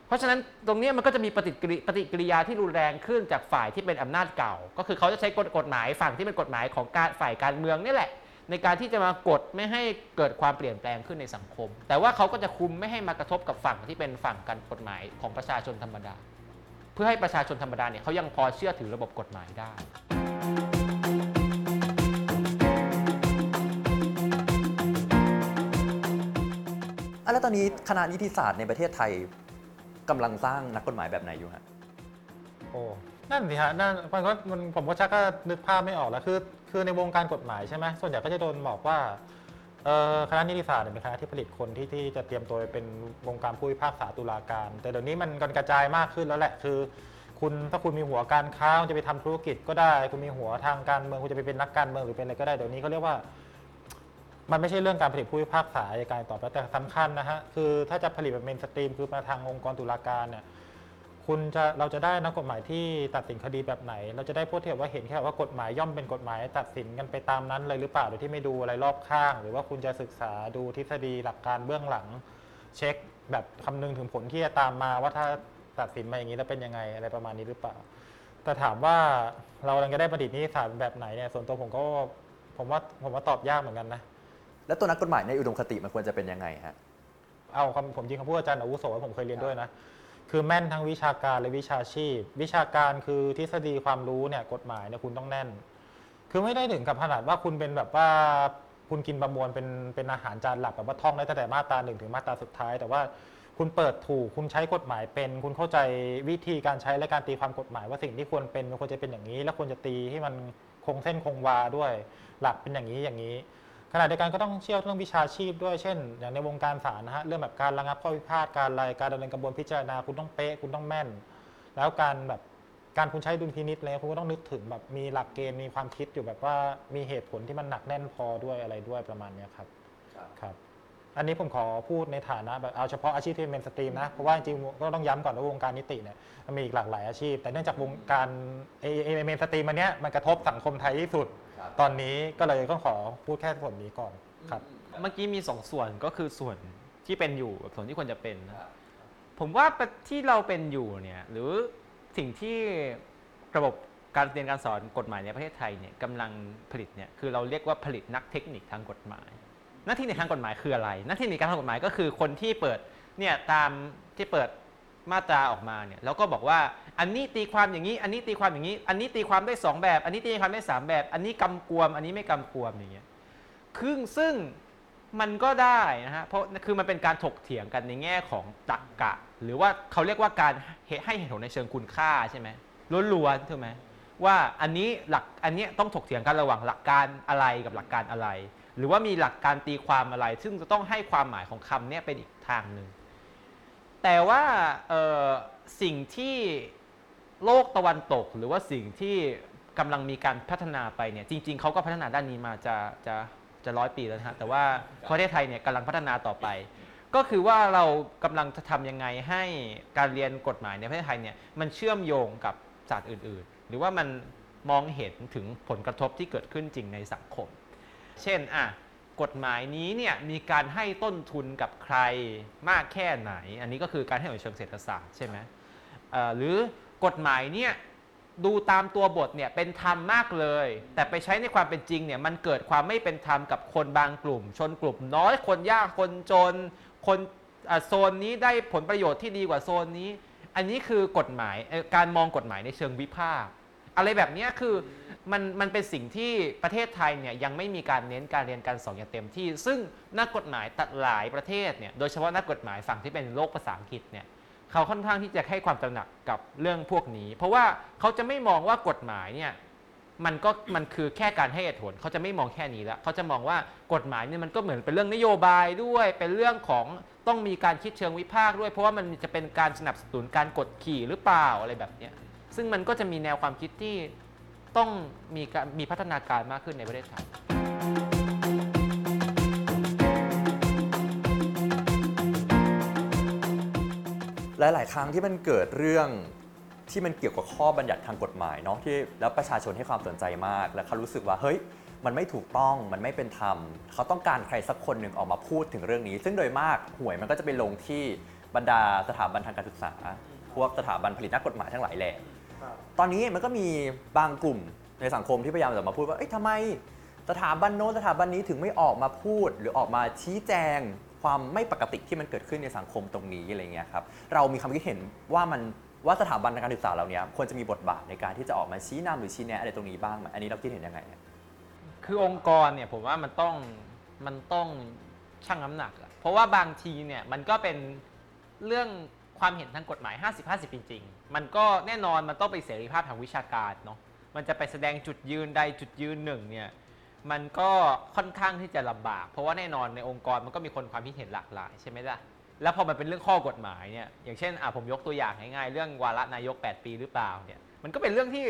เพราะฉะนั้นตรงเนี้ยมันก็จะมีปฏิกิริปฏิกิริยาที่รุนแรงขึ้นจากฝ่ายที่เป็นอำนาจเก่า ก็คือเขาจะใช้กฎกฎหมายฝั่งที่เป็นกฎหมายของการฝ่ายการเมืองนี่แหละ ในการที่จะมากดไม่ให้เกิดความเปลี่ยนแปลงขึ้นในสังคม แต่ว่าเขาก็จะคุมไม่ให้มากระทบกับฝั่งที่เป็นฝั่งการกฎหมายของประชาชนธรรมดา เพื่อให้ประชาชนธรรมดาเนี่ยเขายังพอเชื่อถือระบบกฎหมายได้อะแล้วตอนนี้คณะนิติศาสตร์ในประเทศไทยกำลังสร้างนักกฎหมายแบบไหนอยู่ฮะโอ้นั่นสิฮะนั่นมันก็มันผมก็ชักก็นึกภาพไม่ออกแล้วคือคือในวงการกฎหมายใช่ไหมส่วนใหญ่ก็จะโดนบอกว่าเอ่อคณะนิติศาสตร์เนี่ยเป็นคณะที่ผลิตคนที่ที่จะเตรียมตัวไปเป็นวงการผู้พิพากษาตุลาการ แต่เดี๋ยวนี้มันกันกระจายมากขึ้นแล้วแหละคือ คุณถ้าคุณมีหัวการค้าคุณจะไปทำธุรกิจก็ได้ คุณมีหัวทางการเมืองคุณจะไปเป็นนักการเมืองหรือเป็นอะไรก็ได้เดี๋ยวนี้เขาเรียกว่า มันไม่ใช่เรื่องการผลิตผู้พิพากษาอัยการต่อไปแต่สำคัญนะฮะคือถ้าจะผลิตแบบ mainstream คือมาทางองค์กรตุลาการเนี่ย คุณจะเราจะได้นักกฎหมายที่ตัดสินคดีแบบไหน เราจะได้พูดเทียบว่าเห็นแค่ว่ากฎหมายย่อมเป็นกฎหมาย ตัดสินกันไปตามนั้นเลยหรือเปล่าโดยที่ไม่ดูอะไรรอบข้าง หรือว่าคุณจะศึกษาดูทฤษฎีหลักการเบื้องหลัง เช็คแบบคำนึงถึงผลที่จะตามมาว่าถ้าตัดสินมาอย่างนี้แล้วเป็นยังไงอะไรประมาณนี้หรือเปล่า แต่ถามว่าเรากำลังจะได้ประดิษฐ์นิติศาสตร์แบบไหนเนี่ยส่วนตัวผมก็ผมว่าผมว่าตอบยากเหมือนกันนะแล้วตัวนักกฎหมายในอุดมคติมันควรจะเป็นยังไงฮะเอาคำผมจริงคำพูดอาจารย์อาวุโสว่าผมเคยเรียนด้วยนะ คือแม่นทั้งวิชาการและวิชาชีพ วิชาการคือทฤษฎีความรู้เนี่ยกฎหมายเนี่ยคุณต้องแน่น คือไม่ได้ถึงกับขนาดว่าคุณเป็นแบบว่าคุณกินประมวลเป็นเป็นอาหารจานหลักแบบว่าท่องได้ตั้งแต่มาตราหนึ่งถึงมาตราสุดท้าย แต่ว่าคุณเปิดถูกคุณใช้กฎหมายเป็น คุณเข้าใจวิธีการใช้และการตีความกฎหมาย ว่าสิ่งที่ควรเป็นมันควรจะเป็นอย่างนี้ แล้วควรจะตีให้มันคงเส้นคงวาด้วย หลักเป็นอย่างนี้อย่างนี้ ขณะเดียวกันก็ต้องเชี่ยวเรื่องวิชาชีพด้วยเช่น อย่างในวงการศาลนะฮะเรื่องแบบการระงับข้อพิพาทการอะไรการดำเนินกระบวนพิจารณาคุณต้องเป๊ะคุณต้องแม่น แล้วการแบบการคุณใช้ดุลพินิจอะไรเงี้ยคุณก็ต้องนึกถึงแบบมีหลักเกณฑ์มีความคิดอยู่แบบว่ามีเหตุผลที่มันหนักแน่นพอด้วยอะไรด้วยประมาณเนี้ยครับครับ อันนี้ผมขอพูดในฐานะแบบเอาเฉพาะอาชีพที่เป็น stream นะเพราะว่าจริงๆก็ต้องย้ำก่อนว่าวงการนิติเนี่ยมันมีอีกหลากหลายอาชีพ แต่เนื่องจากวงการเอเอ mainstream อันเนี้ยมันกระทบสังคมไทยที่สุดครับ ตอนนี้ก็เลยต้องขอพูดแค่ส่วนนี้ก่อนครับ เมื่อกี้มีสองส่วนก็คือส่วนที่เป็นอยู่กับส่วนที่ควรจะเป็นนะผมว่าที่เราเป็นอยู่เนี่ยหรือสิ่งที่ระบบการเรียนการสอนกฎหมายในประเทศไทยเนี่ยกำลังผลิตเนี่ยคือเราเรียกว่าผลิตนักเทคนิคทางกฎหมายหน้าที่ในทางกฎหมายคืออะไรหน้าที่ในการทางกฎหมายก็คือคนที่เปิดเนี่ยตามที่เปิด มาตราออกมาเนี่ยแล้วก็บอกว่าอันนี้ตีความอย่างนี้ อันนี้ตีความอย่างนี้ อันนี้ตีความได้สองแบบ อันนี้ตีความได้สามแบบ อันนี้กำกวม อันนี้ไม่กำกวมอย่างเงี้ยซึ่งซึ่งมันก็ได้นะฮะเพราะคือมันเป็นการถกเถียงกันในแง่ของตรรกะ หรือว่าเขาเรียกว่าการให้เหตุผลในเชิงคุณค่าใช่ไหมล้วนๆถูกไหมว่าอันนี้หลักอันนี้ต้องถกเถียงกันระหว่างหลักการอะไรกับหลักการอะไร หรือว่ามีหลักการตีความอะไร ซึ่งจะต้องให้ความหมายของคำเนี้ยเป็นอีกทางหนึ่ง แต่ว่าเอ่อสิ่งที่โลกตะวันตก หรือว่าสิ่งที่กำลังมีการพัฒนาไปเนี่ยจริง ๆเขาก็พัฒนาด้านนี้มาจะจะจะร้อยปีแล้วนะฮะแต่ว่าประเทศไทยเนี่ยกำลังพัฒนาต่อไป ก็คือว่าเรากำลังจะทำยังไงให้การเรียนกฎหมายในประเทศไทยเนี่ยมันเชื่อมโยงกับศาสตร์อื่น ๆ หรือว่ามันมองเห็นถึงผลกระทบที่เกิดขึ้นจริงในสังคม เช่นอะ กฎหมายนี้เนี่ยมีการให้ต้นทุนกับใครมากแค่ไหน อันนี้ก็คือการให้ผลเชิงเศรษฐศาสตร์ใช่ไหมหรือกฎหมายเนี่ยดูตามตัวบทเนี่ยเป็นธรรมมากเลย แต่ไปใช้ในความเป็นจริงเนี่ยมันเกิดความไม่เป็นธรรมกับคนบางกลุ่ม ชนกลุ่มน้อยคนยากคนจน คนโซนนี้ได้ผลประโยชน์ที่ดีกว่าโซนนี้ อันนี้คือกฎหมายการมองกฎหมายในเชิงวิพากษ์อะไรแบบนี้คือ มันมันเป็นสิ่งที่ประเทศไทยเนี่ยยังไม่มีการเน้นการเรียนการสอนอย่างเต็มที่ ซึ่งนักกฎหมายตัดหลายประเทศเนี่ยโดยเฉพาะนักกฎหมายฝั่งที่เป็นโลกภาษาอังกฤษเนี่ยเขาค่อนข้างที่จะให้ความตระหนักกับเรื่องพวกนี้ เพราะว่าเขาจะไม่มองว่ากฎหมายเนี่ยมันก็มันคือแค่การให้เหตุผลเขาจะไม่มองแค่นี้แล้วเขาจะมองว่ากฎหมายเนี่ยมันก็เหมือนเป็นเรื่องนโยบายด้วย เป็นเรื่องของต้องมีการคิดเชิงวิพากษ์ด้วย เพราะว่ามันจะเป็นการสนับสนุนการกดขี่หรือเปล่าอะไรแบบเนี้ยซึ่งมันก็จะมีแนวความคิดที่ ต้องมีการมีพัฒนาการมากขึ้นในประเทศไทยหลาย ๆ ครั้งที่มันเกิดเรื่องที่มันเกี่ยวกับข้อบัญญัติทางกฎหมายเนาะที่แล้วประชาชนให้ความสนใจมาก และเขารู้สึกว่าเฮ้ยมันไม่ถูกต้องมันไม่เป็นธรรม เขาต้องการใครสักคนหนึ่งออกมาพูดถึงเรื่องนี้ ซึ่งโดยมากหวยมันก็จะไปลงที่บรรดาสถาบันทางการศึกษา พวกสถาบันผลิตนักกฎหมายทั้งหลายแหล่ ตอนนี้มันก็มีบางกลุ่มในสังคมที่พยายามจะมาพูดว่าเอ้ยทำไมสถาบันโน้นสถาบันนี้ถึงไม่ออกมาพูดหรือออกมาชี้แจงความไม่ปกติที่มันเกิดขึ้นในสังคมตรงนี้อะไรเงี้ยครับเรามีความคิดเห็นว่ามันว่าสถาบันทางการศึกษาเราเนี้ยควรจะมีบทบาทในการที่จะออกมาชี้นำหรือชี้แนะอะไรตรงนี้บ้างไหมอันนี้เราคิดเห็นยังไงอะคือองค์กรเนี่ยผมว่ามันต้องมันต้องชั่งน้ำหนักอะเพราะว่าบางทีเนี่ยมันก็เป็นเรื่องความเห็นทางกฎหมาย 50-50 จริงๆ มันก็แน่นอนมันต้องไปเสรีภาพทางวิชาการเนาะมันจะไปแสดงจุดยืนใดจุดยืนหนึ่งเนี่ยมันก็ค่อนข้างที่จะลำบาก เพราะว่าแน่นอนในองค์กรมันก็มีคนความคิดเห็นหลากหลายใช่ไหมล่ะแล้วพอมันเป็นเรื่องข้อกฎหมายเนี่ยอย่างเช่นอะผมยกตัวอย่างง่ายๆเรื่องวาระนายก 8 ปีหรือเปล่าเนี่ยมันก็เป็นเรื่องที่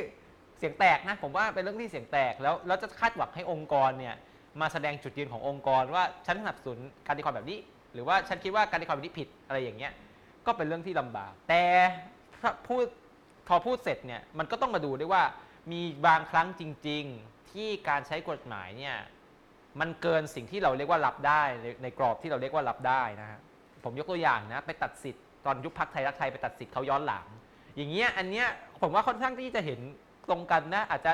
เสียงแตกนะผมว่าเป็นเรื่องที่เสียงแตกแล้วแล้วจะคาดหวังให้องค์กรเนี่ยมาแสดงจุดยืนขององค์กรว่าฉันสนับสนุนการตีความแบบนี้ หรือว่าฉันคิดว่าการตีความแบบนี้ผิดอะไรอย่างเงี้ยก็เป็นเรื่องที่ลำบาก แต่ ถ้าพูดพอพูดเสร็จเนี่ยมันก็ต้องมาดูด้วยว่ามีบางครั้งจริง ๆ ที่การใช้กฎหมายเนี่ยมันเกินสิ่งที่เราเรียกว่ารับได้ในกรอบที่เราเรียกว่ารับได้นะฮะผมยกตัวอย่างนะไปตัดสิทธิ์ตอนยุคพักไทยรักไทยไปตัดสิทธิ์เขาย้อนหลัง อย่างเงี้ยอันเนี้ยผมว่าค่อนข้างที่จะเห็นตรงกันนะอาจจะ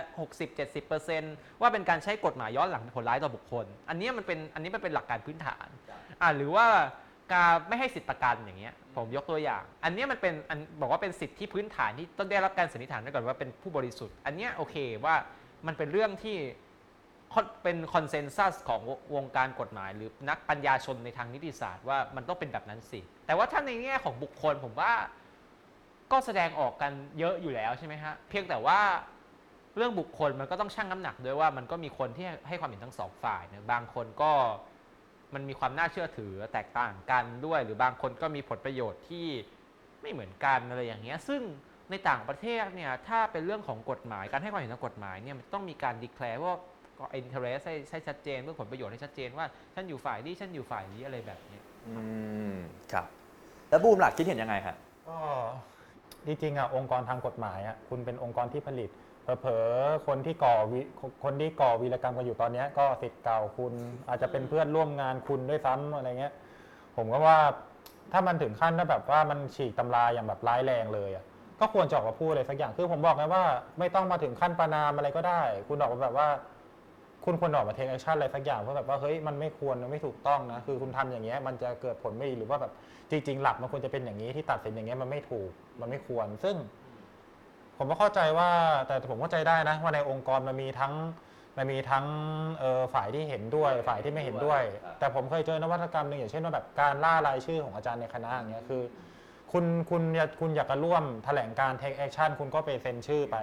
60-70%ว่าเป็นการใช้กฎหมายย้อนหลังผลร้ายต่อบุคคล อันเนี้ยมันเป็นอันนี้มันเป็นหลักการพื้นฐานอ่าหรือว่าการไม่ให้สิทธิประกันอย่างเงี้ย ผมยกตัวอย่าง อันนี้มันเป็นอันบอกว่าเป็นสิทธิพื้นฐานที่ต้องได้รับการสันนิษฐานไว้ก่อนว่าเป็นผู้บริสุทธิ์ อันนี้โอเคว่ามันเป็นเรื่องที่เป็นคอนเซนแซสของวงการกฎหมาย หรือนักปัญญาชนในทางนิติศาสตร์ว่ามันต้องเป็นแบบนั้นสิ แต่ว่าถ้าในแง่ของบุคคลผมว่าก็แสดงออกกันเยอะอยู่แล้วใช่ไหมฮะ เพียงแต่ว่าเรื่องบุคคลมันก็ต้องชั่งน้ำหนักด้วยว่ามันก็มีคนที่ให้ความเห็นทั้งสองฝ่ายนะบางคนก็ มันมีความน่าเชื่อถือแตกต่างกันด้วย หรือบางคนก็มีผลประโยชน์ที่ไม่เหมือนกันอะไรอย่างเงี้ยซึ่งในต่างประเทศเนี่ยถ้าเป็นเรื่องของกฎหมายการให้ความเห็นทางกฎหมายเนี่ยมันต้องมีการดีแคลร์ว่าอินเทอร์เรสให้ให้ชัดเจนเรื่องผลประโยชน์ให้ชัดเจนว่าฉันอยู่ฝ่ายนี้ฉันอยู่ฝ่ายนี้อะไรแบบเนี้ยอืมครับ แล้วบูมหลักคิดเห็นยังไงครับก็จริงๆอะองค์กรทางกฎหมายอะคุณเป็นองค์กรที่ผลิต เผลอๆคนที่ก่อวิคนที่ก่อวีรกรรมกันอยู่ตอนเนี้ยก็สิทธิ์เก่าคุณอาจจะเป็นเพื่อนร่วมงานคุณด้วยซ้ำอะไรเงี้ย ผมก็ว่าถ้ามันถึงขั้นที่แบบว่ามันฉีกตำราอย่างแบบร้ายแรงเลยอะก็ควรจะออกมาพูดอะไรสักอย่างคือผมบอกไงว่า ไม่ต้องมาถึงขั้นประนามอะไรก็ได้ คุณออกมาแบบว่า คุณควรออกมา take action อะไรสักอย่างเพื่อแบบว่าเฮ้ยมันไม่ควรมันไม่ถูกต้องนะคือคุณทำอย่างเงี้ยมันจะเกิดผลไม่ดีหรือว่าแบบจริง ๆ หลักมันควรจะเป็นอย่างนี้ที่ตัดสินอย่างเงี้ยมันไม่ถูกมันไม่ควร ซึ่ง ผมก็เข้าใจว่าแต่ผมเข้าใจได้นะว่าในองค์กรมันมีทั้งมันมีทั้งเอ่อฝ่ายที่เห็นด้วยฝ่ายที่ไม่เห็นด้วย แต่ผมเคยเจอนวัตกรรมหนึ่งอย่างเช่นว่าแบบการล่ารายชื่อของอาจารย์ในคณะอย่างเงี้ยคือ คุณคุณอยากคุณอยากจะร่วมแถลงการ take action คุณก็ไปเซ็นชื่อไป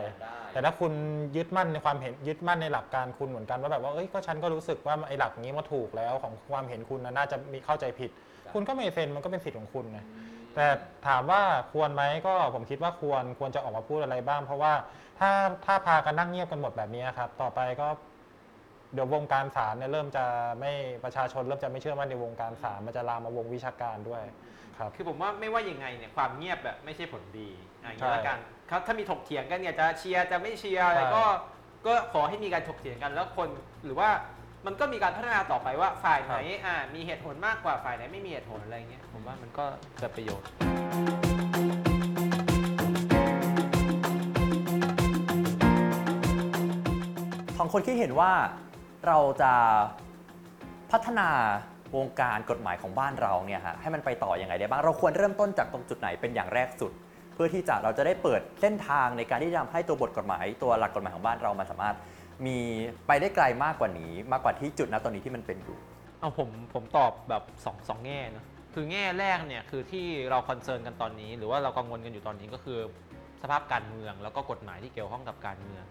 แต่ถ้าคุณยึดมั่นในความเห็นยึดมั่นในหลักการคุณเหมือนกันว่าแบบว่าเอ้ยก็ฉันก็รู้สึกว่าไอ้หลักนี้มันถูกแล้วของความเห็นคุณนะน่าจะมีเข้าใจผิด คุณก็ไม่เซ็นมันก็เป็นสิทธิ์ของคุณไง แต่ถามว่าควรไหมก็ผมคิดว่าควรควรจะออกมาพูดอะไรบ้าง เพราะว่าถ้าถ้าพากันนั่งเงียบกันหมดแบบนี้ครับ ต่อไปก็เดี๋ยววงการศาลเนี่ยเริ่มจะไม่ประชาชนเริ่มจะไม่เชื่อมั่นในวงการศาลมันจะลามมาวงวิชาการด้วยครับ คือผมว่าไม่ว่ายังไงเนี่ยความเงียบแบบไม่ใช่ผลดีอะอย่างใช่นี้ละกันครับถ้ามีถกเถียงกันเนี่ยจะเชียร์จะไม่เชียร์อะไรใช่ก็ก็ขอให้มีการถกเถียงกันแล้วคนหรือว่า มันก็มีการพัฒนาต่อไปว่าฝ่ายไหนอ่ามีเหตุผลมากกว่าฝ่ายไหนไม่มีเหตุผลอะไรเงี้ยผมว่ามันก็เกิดประโยชน์ ของคนที่เห็นว่าเราจะพัฒนาวงการกฎหมายของบ้านเราเนี่ยฮะให้มันไปต่ออยังไงได้บ้าง เราควรเริ่มต้นจากตรงจุดไหนเป็นอย่างแรกสุด เพื่อที่จะเราจะได้เปิดเส้นทางในการที่จะทำให้ตัวบทกฎหมาย ตัวหลักกฎหมายของบ้านเรามันสามารถ มีไปได้ไกลมากกว่านี้ มากกว่าที่จุดณตอนนี้ที่มันเป็นอยู่ เอาผมผมตอบแบบสองสองแง่เนะคือแง่แรกเนี่ยคือที่เราคอนเซิร์นกันตอนนี้ หรือว่าเรากังวลกันอยู่ตอนนี้ก็คือ สภาพการเมืองแล้วก็กฎหมายที่เกี่ยวข้องกับการเมือง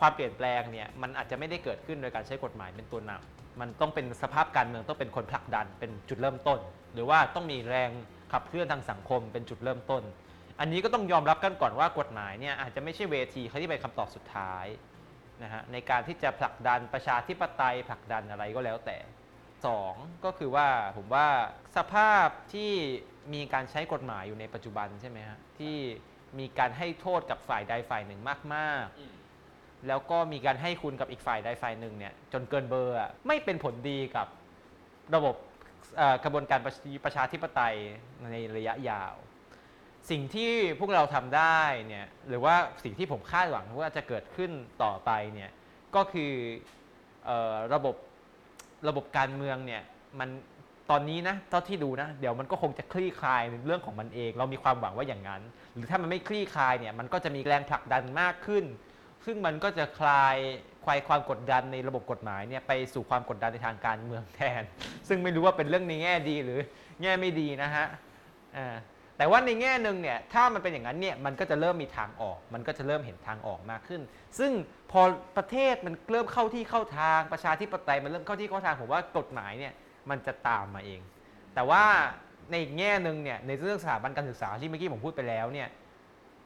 ความเปลี่ยนแปลงเนี่ยมันอาจจะไม่ได้เกิดขึ้นโดยการใช้กฎหมายเป็นตัวนำมันต้องเป็นสภาพการเมืองต้องเป็นคนผลักดันเป็นจุดเริ่มต้น หรือว่าต้องมีแรงขับเคลื่อนทางสังคมเป็นจุดเริ่มต้น อันนี้ก็ต้องยอมรับกันก่อนว่ากฎหมายเนี่ยอาจจะไม่ใช่เวทีที่เป็นคำตอบสุดท้าย นะฮะในการที่จะผลักดันประชาธิปไตยผลักดันอะไรก็แล้วแต่สองก็คือว่าผมว่าสภาพที่มีการใช้กฎหมายอยู่ในปัจจุบันใช่ไหมฮะที่มีการให้โทษกับฝ่ายใดฝ่ายหนึ่งมากๆ แล้วก็มีการให้คุณกับอีกฝ่ายใดฝ่ายหนึ่งเนี่ยจนเกินเบอร์อะไม่เป็นผลดีกับระบบเอ่อกระบวนการประชประชาธิปไตยในระยะยาว สิ่งที่พวกเราทำได้เนี่ยหรือว่าสิ่งที่ผมคาดหวังว่าจะเกิดขึ้นต่อไปเนี่ยก็คือออระบบระบบการเมืองเนี่ยมันตอนนี้นะเท่าที่ดูนะเดี๋ยวมันก็คงจะคลี่คลายในเรื่องของมันเอง เรามีความหวังว่าอย่างนั้น หรือถ้ามันไม่คลี่คลายเนี่ยมันก็จะมีแรงผลักดันมากขึ้น ซึ่งมันก็จะคลายคลายความกดดันในระบบกฎหมายเนี่ยไปสู่ความกดดันในทางการเมืองแทน ซึ่งไม่รู้ว่าเป็นเรื่องในแง่ดีหรือแง่ไม่ดีนะฮะอ่า แต่ว่าในแง่หนึ่งเนี่ยถ้ามันเป็นอย่างนั้นเนี่ยมันก็จะเริ่มมีทางออก มันก็จะเริ่มเห็นทางออกมากขึ้น ซึ่งพอประเทศมันเริ่มเข้าที่เข้าทางประชาธิปไตยมันเริ่มเข้าที่เข้าทางผมว่ากฎหมายเนี่ยมันจะตามมาเอง แต่ว่าในอีกแง่หนึ่งเนี่ยในเรื่องสถาบันการศึกษาที่เมื่อกี้ผมพูดไปแล้วเนี่ย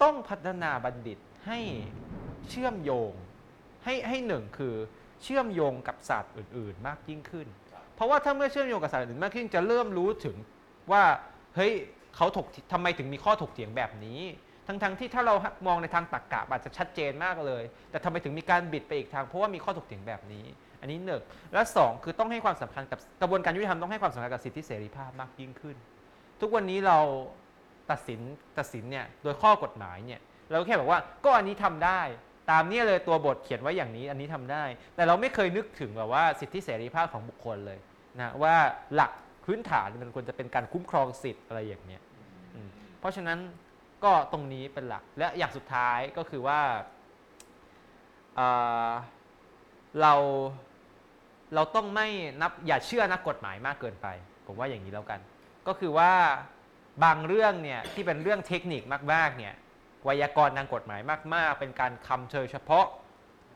ต้องพัฒนาบัณฑิตให้เชื่อมโยงให้ให้หนึ่งคือเชื่อมโยงกับศาสตร์อื่น ๆ มากยิ่งขึ้น เพราะว่าถ้าเมื่อเชื่อมโยงกับศาสตร์อื่นมากขึ้นจะเริ่มรู้ถึงว่าเฮ้ย เขาถกทำไมถึงมีข้อถกเถียงแบบนี้ ทั้งๆที่ถ้าเรามองในทางตรรกกะอาจจะชัดเจนมากเลย แต่ทำไมถึงมีการบิดไปอีกทางเพราะว่ามีข้อถกเถียงแบบนี้ อันนี้หนึ่งและสองคือต้องให้ความสำคัญกับกระบวนการยุติธรรมต้องให้ความสำคัญกับสิทธิเสรีภาพมากยิ่งขึ้น ทุกวันนี้เราตัดสินตัดสินเนี่ยโดยข้อกฎหมายเนี่ยเราก็แค่บอกว่าก็อันนี้ทำได้ตามนี้เลยตัวบทเขียนไว้อย่างนี้อันนี้ทำได้ แต่เราไม่เคยนึกถึงแบบว่าสิทธิเสรีภาพของบุคคลเลยนะว่าหลัก พื้นฐานมันควรจะเป็นการคุ้มครองสิทธิ์อะไรอย่างเนี้ยอืมเพราะฉะนั้นก็ตรงนี้เป็นหลักและอย่างสุดท้ายก็คือว่าเอ่อเราเราต้องไม่นับอย่าเชื่อนักกฎหมายมากเกินไป ผมว่าอย่างนี้แล้วกัน ก็คือว่าบางเรื่องเนี่ยที่เป็นเรื่องเทคนิคมากๆเนี่ยไวยากรณ์ทางกฎหมายมาก ๆ เป็นการคำเชยเฉพาะ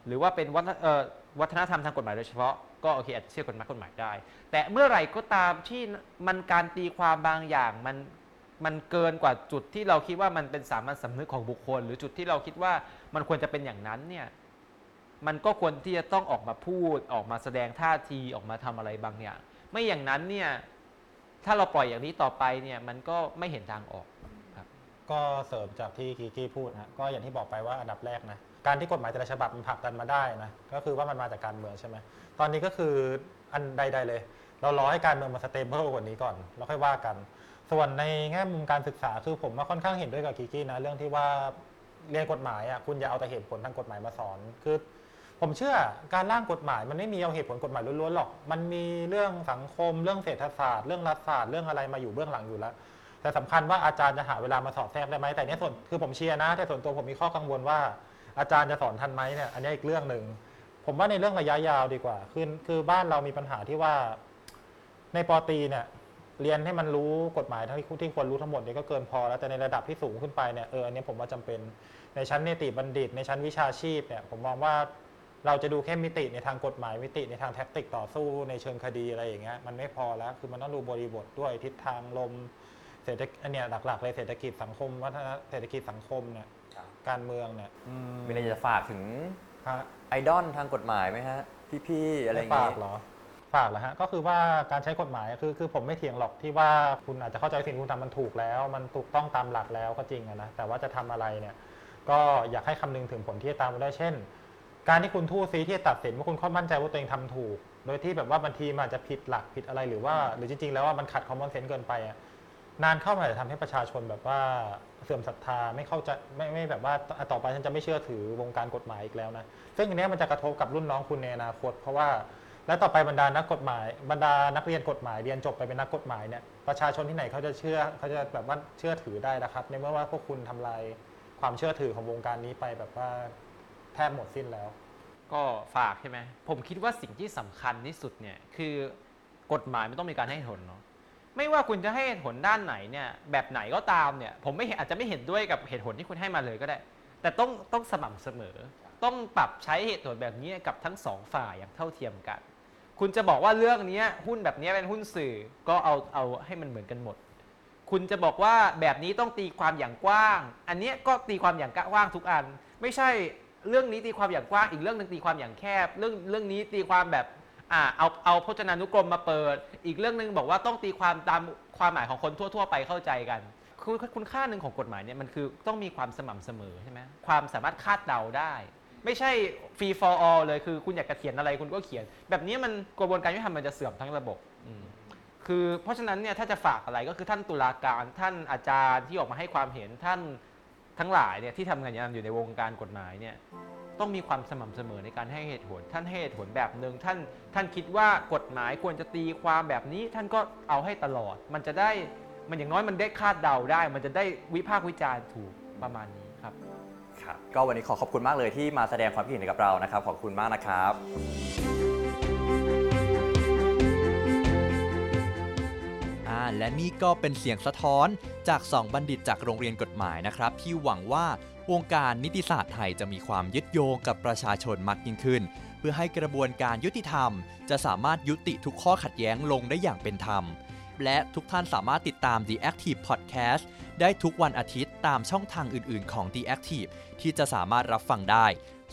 หรือว่าเป็นวัฒนเอ่อวัฒนธรรมทางกฎหมายโดยเฉพาะ ก็โอเคอาจจะเชื่อกฎหมายกฎหมายได้ แต่เมื่อไหร่ก็ตามที่มันการตีความบางอย่างมันมันเกินกว่าจุดที่เราคิดว่ามันเป็นสามัญสำนึกของบุคคล หรือจุดที่เราคิดว่ามันควรจะเป็นอย่างนั้นเนี่ยมันก็ควรที่จะต้องออกมาพูดออกมาแสดงท่าทีออกมาทำอะไรบางอย่าง ไม่อย่างนั้นเนี่ยถ้าเราปล่อยอย่างนี้ต่อไปเนี่ยมันก็ไม่เห็นทางออกครับก็เสริมจากที่กีกี้พูดนะก็อย่างที่บอกไปว่าอันดับแรกนะการที่กฎหมายแต่ละฉบับมันผลักดันมาได้นะก็คือว่ามันมาจากการเมืองใช่ไหม ตอนนี้ก็คืออันใด ๆ เลย เรารอให้การเมืองมันสเตเบิลกว่านี้ก่อน แล้วค่อยว่ากัน ส่วนในแง่มุมการศึกษาคือผมว่าค่อนข้างเห็นด้วยกับกีกี้นะเรื่องที่ว่าเรียนกฎหมายอะคุณอย่าเอาแต่เหตุผลทางกฎหมายมาสอนคือผมเชื่อการร่างกฎหมายมันไม่มีเอาเหตุผลกฎหมายล้วนๆหรอก มันมีเรื่องสังคม เรื่องเศรษฐศาสตร์ เรื่องรัฐศาสตร์ เรื่องอะไรมาอยู่เบื้องหลังอยู่แล้ว แต่สำคัญว่าอาจารย์จะหาเวลามาสอดแทรกได้ไหม แต่เนี้ยส่วนคือผมเชียร์นะ แต่ส่วนตัวผมมีข้อกังวลว่าอาจารย์จะสอนทันไหมเนี่ย อันนี้อีกเรื่องหนึ่ง ผมว่าในเรื่องระยะยาวดีกว่า คือคือบ้านเรามีปัญหาที่ว่า ในปอตรีเนี่ย เรียนให้มันรู้กฎหมายทั้งที่ที่ควรรู้ทั้งหมดเนี่ยก็เกินพอแล้วแต่ในระดับที่สูงขึ้นไปเนี่ยเอออันนี้ผมว่าจำเป็นในชั้นเนติบัณฑิต ในชั้นวิชาชีพเนี่ย ผมมองว่าเราจะดูแค่มิติในทางกฎหมายมิติในทางแท็กติกต่อสู้ในเชิงคดีอะไรอย่างเงี้ยมันไม่พอแล้ว คือมันต้องดูบริบทด้วยทิศทางลมเศรษฐกิจอันเนี้ยหลักๆเลยเศรษฐกิจสังคมวัฒนเศรษฐกิจสังคมเนี่ยการเมืองเนี่ยมีอะไรจะฝากถึงฮะ ไอดอลทางกฎหมายไหมฮะ พี่ ๆ อะไรอย่างฝางี้กเหรอฝากเหรอฮะก็คือว่าการใช้กฎหมายคือคือผมไม่เถียงหรอกที่ว่าคุณอาจจะเข้าใจสิ่งที่คุณทำมันถูกแล้ว มันถูกต้องตามหลักแล้วก็จริงอะนะแต่ว่าจะทำอะไรเนี่ย ก็อยากให้คำนึงถึงผลที่จะตามมาได้เช่น การที่คุณทู่ซีที่จะตัดสินว่าคุณค่อยมั่นใจว่าตัวเองทำถูก โดยที่แบบว่าบางทีมันอาจจะผิดหลักผิดอะไรหรือว่า หรือจริงๆแล้วว่ามันขัดคอมมอนเซนส์เกินไปอะ นานเข้ามาจะทำให้ประชาชนแบบว่าเสื่อมศรัทธาไม่เข้าใจไม่ไม่แบบว่าอะต่อไปฉันจะไม่เชื่อถือวงการกฎหมายอีกแล้วนะซึ่งอันเนี้ยมันจะกระทบกับรุ่นน้องคุณในอนาคต เพราะว่าและต่อไปบรรดานักกฎหมาย บรรดานักเรียนกฎหมายเรียนจบไปเป็นนักกฎหมายเนี่ยประชาชนที่ไหนเขาจะเชื่อเขาจะแบบว่าเชื่อถือได้นะครับ ในเมื่อว่าพวกคุณทำลายความเชื่อถือของวงการนี้ไปแบบว่าแทบหมดสิ้นแล้ว ก็ฝากใช่ไหมผมคิดว่าสิ่งที่สำคัญที่สุดเนี่ยคือกฎหมายไมันต้องมีการให้เหตุผลเนาะ ไม่ว่าคุณจะให้เหตุผลด้านไหนเนี่ยแบบไหนก็ตามเนี่ยผมไม่อาจจะไม่เห็นด้วยกับเหตุผลที่คุณให้มาเลยก็ได้ แต่ต้องต้องสม่ำเสมอ ต้องปรับใช้เหตุผลแบบนี้กับทั้งสองฝ่ายอย่างเท่าเทียมกัน คุณจะบอกว่าเรื่องนี้หุ้นแบบนี้เป็นหุ้นสื่อก็เอาเอาให้มันเหมือนกันหมด คุณจะบอกว่าแบบนี้ต้องตีความอย่างกว้าง อันนี้ก็ตีความอย่างกว้างทุกอัน ไม่ใช่เรื่องนี้ตีความอย่างกว้างอีกเรื่องหนึ่งตีความอย่างแคบ เรื่องเรื่องนี้ตีความแบบ อ่าเอาเอาพจนานุกรมมาเปิด อีกเรื่องหนึ่งบอกว่าต้องตีความตามความหมายของคนทั่ว ๆ ไปเข้าใจกันคุณคุณค่าหนึ่งของกฎหมายเนี่ยมันคือต้องมีความสม่ำเสมอใช่ไหมความสามารถคาดเดาได้ ไม่ใช่ free for all เลยคือคุณอยากจะเขียนอะไรคุณก็เขียน แบบนี้มันกระบวนการยุติธรรมมันจะเสื่อมทั้งระบบคือเพราะฉะนั้นเนี่ยถ้าจะฝากอะไรก็คือท่านตุลาการท่านอาจารย์ที่ออกมาให้ความเห็นท่านทั้งหลายเนี่ยที่ทำงานอยู่ในวงการกฎหมายเนี่ย ต้องมีความสม่ำเสมอในการให้เหตุผล ท่านให้เหตุผลแบบหนึ่งท่านท่านคิดว่ากฎหมายควรจะตีความแบบนี้ ท่านก็เอาให้ตลอด มันจะได้มันอย่างน้อยมันได้คาดเดาได้ มันจะได้วิพากษ์วิจารณ์ถูกประมาณนี้ครับ ครับ ก็วันนี้ขอขอบคุณมากเลยที่มาแสดงความคิดเห็นกับเรานะครับ ขอบคุณมากนะครับ อ่าและนี่ก็เป็นเสียงสะท้อนจาก2บัณฑิตจากโรงเรียนกฎหมายนะครับ ที่หวังว่า วงการนิติศาสตร์ไทยจะมีความยึดโยงกับประชาชนมากยิ่งขึ้น เพื่อให้กระบวนการยุติธรรม จะสามารถยุติทุกข้อขัดแย้งลงได้อย่างเป็นธรรม และทุกท่านสามารถติดตาม The Active Podcast ได้ทุกวันอาทิตย์ตามช่องทางอื่น ๆ ของ The Active ที่จะสามารถรับฟังได้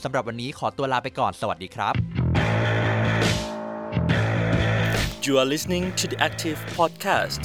สำหรับวันนี้ขอตัวลาไปก่อนสวัสดีครับ You are listening to the Active Podcast.